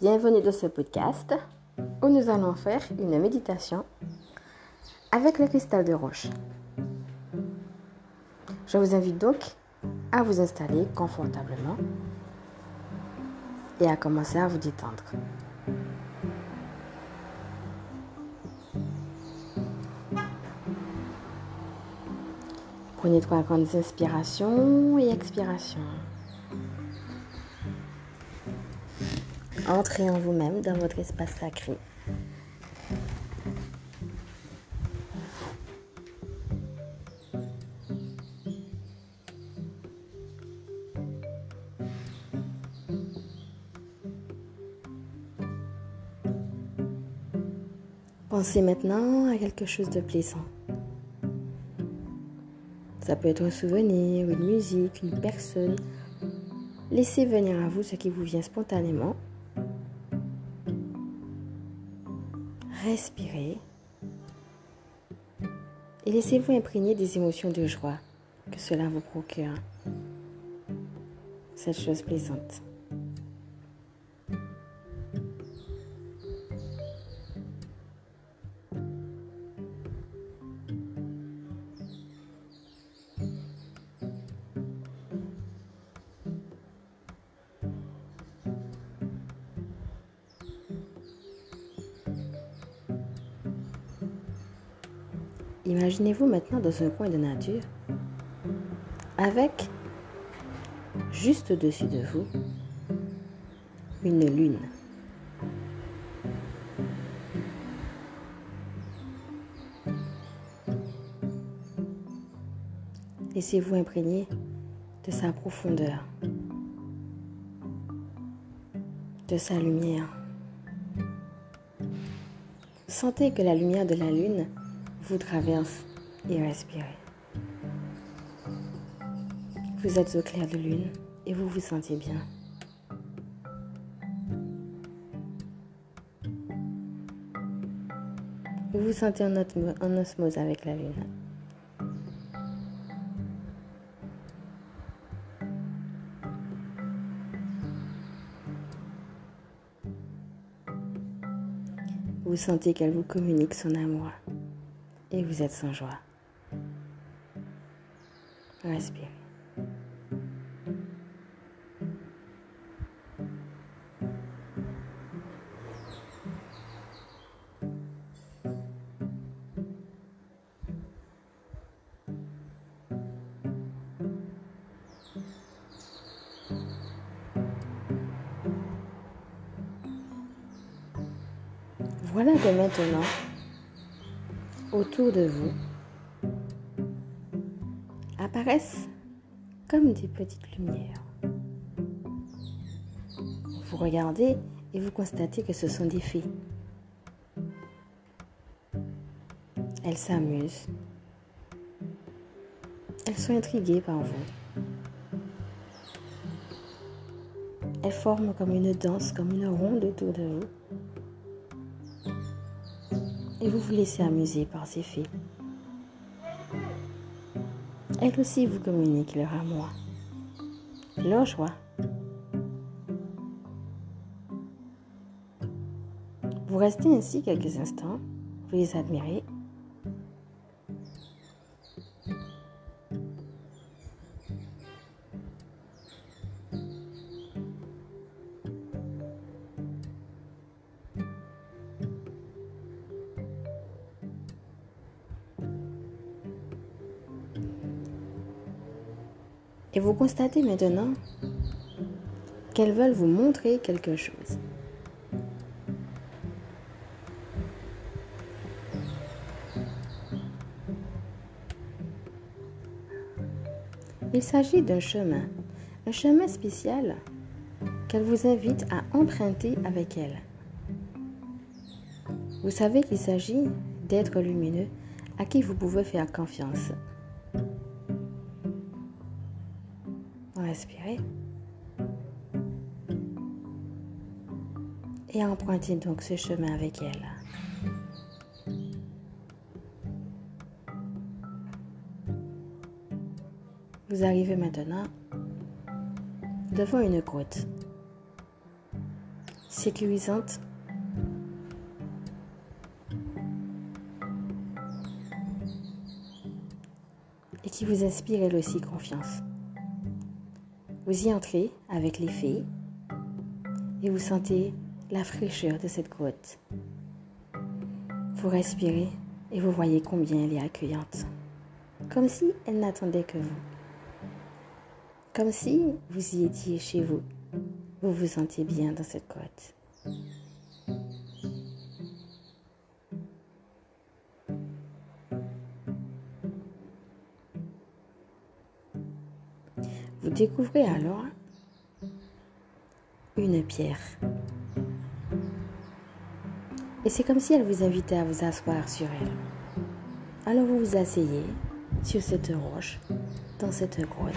Bienvenue dans ce podcast où nous allons faire une méditation avec le cristal de roche. Je vous invite donc à vous installer confortablement et à commencer à vous détendre. Prenez trois grandes inspirations et expirations. Entrez en vous-même dans votre espace sacré. Pensez maintenant à quelque chose de plaisant. Ça peut être un souvenir, une musique, une personne. Laissez venir à vous ce qui vous vient spontanément. Respirez. Et laissez-vous imprégner des émotions de joie que cela vous procure. Cette chose plaisante. Imaginez-vous maintenant dans un coin de nature avec juste au-dessus de vous une lune. Laissez-vous imprégner de sa profondeur, de sa lumière. Sentez que la lumière de la lune vous traverse et respirez. Vous êtes au clair de lune et vous vous sentez bien. Vous vous sentez en, en osmose avec la lune. Vous sentez qu'elle vous communique son amour et vous êtes sans joie. Respirez. Voilà que maintenant, autour de vous apparaissent comme des petites lumières. Vous regardez et vous constatez que ce sont des fées. Elles s'amusent. Elles sont intriguées par vous. Elles forment comme une danse, comme une ronde autour de vous et vous vous laissez amuser par ces faits. Elles aussi vous communiquent leur amour, leur joie. Vous restez ainsi quelques instants, vous les admirez vous constatez maintenant qu'elles veulent vous montrer quelque chose. Il s'agit d'un chemin, un chemin spécial qu'elle vous invite à emprunter avec elle. Vous savez qu'il s'agit d'êtres lumineux à qui vous pouvez faire confiance. Et empruntez donc ce chemin avec elle. Vous arrivez maintenant devant une grotte. sécurisante et qui vous inspire elle aussi confiance. Vous y entrez avec les fées et vous sentez la fraîcheur de cette grotte. Vous respirez et vous voyez combien elle est accueillante, comme si elle n'attendait que vous, comme si vous y étiez chez vous, vous vous sentiez bien dans cette grotte. Vous découvrez alors une pierre. Et c'est comme si elle vous invitait à vous asseoir sur elle. Alors vous vous asseyez sur cette roche, dans cette grotte.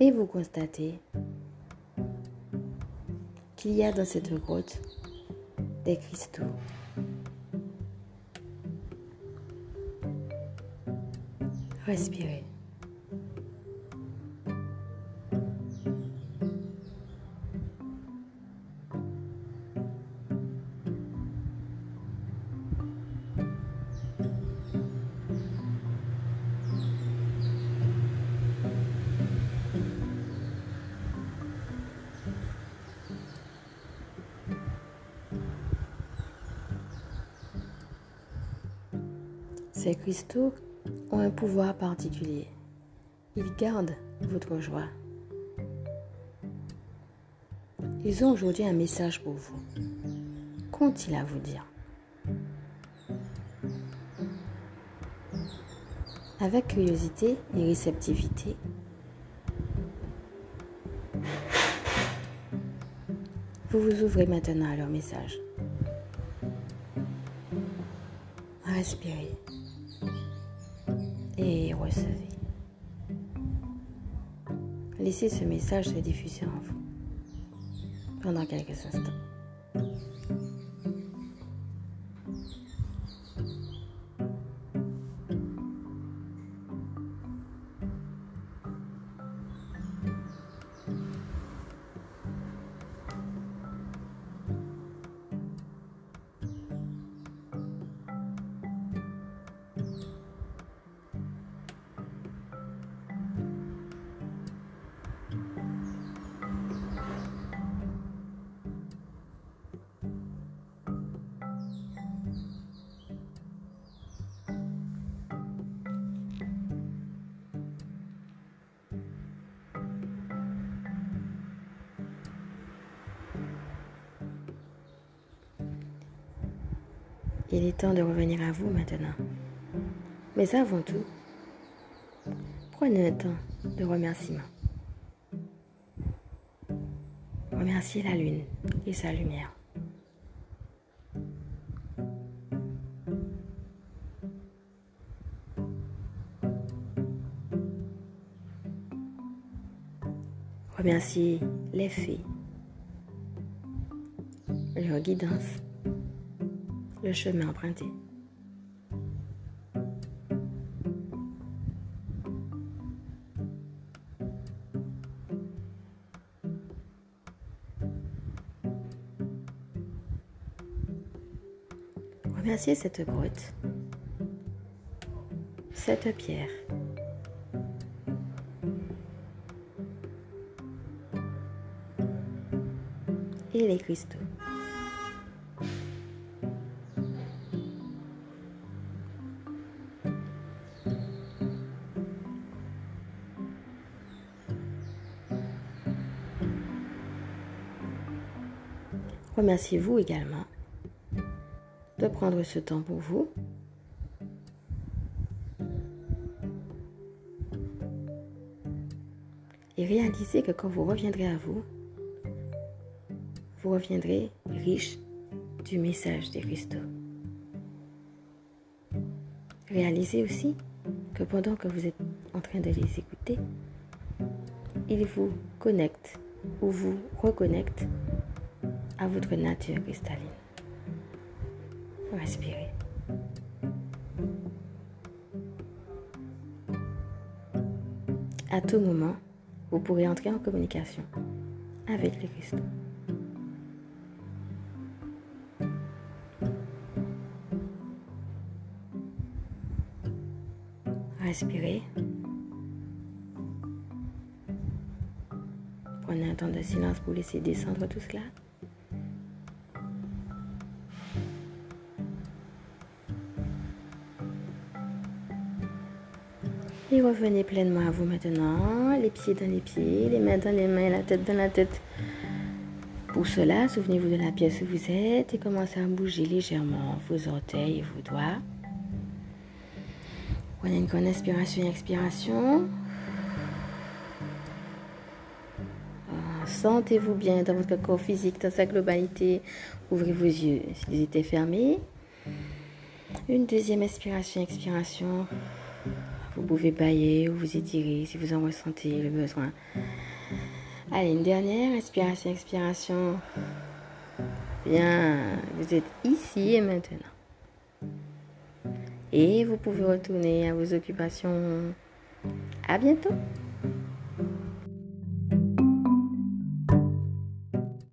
Et vous constatez qu'il y a dans cette grotte des cristaux. Respirez. Ces cristaux ont un pouvoir particulier. Ils gardent votre joie. Ils ont aujourd'hui un message pour vous. Qu'ont-ils à vous dire? Avec curiosité et réceptivité, vous vous ouvrez maintenant à leur message. Respirez et recevez. Laissez ce message se diffuser en vous pendant quelques instants. Il est temps de revenir à vous maintenant. Mais avant tout, prenez un temps de remerciement. Remerciez la lune et sa lumière. Remerciez les fées, leur guidance le chemin emprunté. Remerciez cette grotte, cette pierre. Et les cristaux. Remerciez-vous également de prendre ce temps pour vous. Et réalisez que quand vous reviendrez à vous, vous reviendrez riche du message des cristaux. Réalisez aussi que pendant que vous êtes en train de les écouter, ils vous connectent ou vous reconnectent à votre nature cristalline. Respirez. À tout moment, vous pourrez entrer en communication avec les cristaux. Respirez. Prenez un temps de silence pour laisser descendre tout cela. Revenez pleinement à vous maintenant, les pieds dans les pieds, les mains dans les mains, la tête dans la tête. Pour cela, souvenez-vous de la pièce où vous êtes et commencez à bouger légèrement vos orteils et vos doigts. Prenez une grande inspiration et expiration. Sentez-vous bien dans votre corps physique, dans sa globalité. Ouvrez vos yeux s'ils étaient fermés. Une deuxième inspiration, expiration. Vous pouvez bailler ou vous étirer si vous en ressentez le besoin. Allez, une dernière inspiration, expiration. Bien, vous êtes ici et maintenant. Et vous pouvez retourner à vos occupations. À bientôt.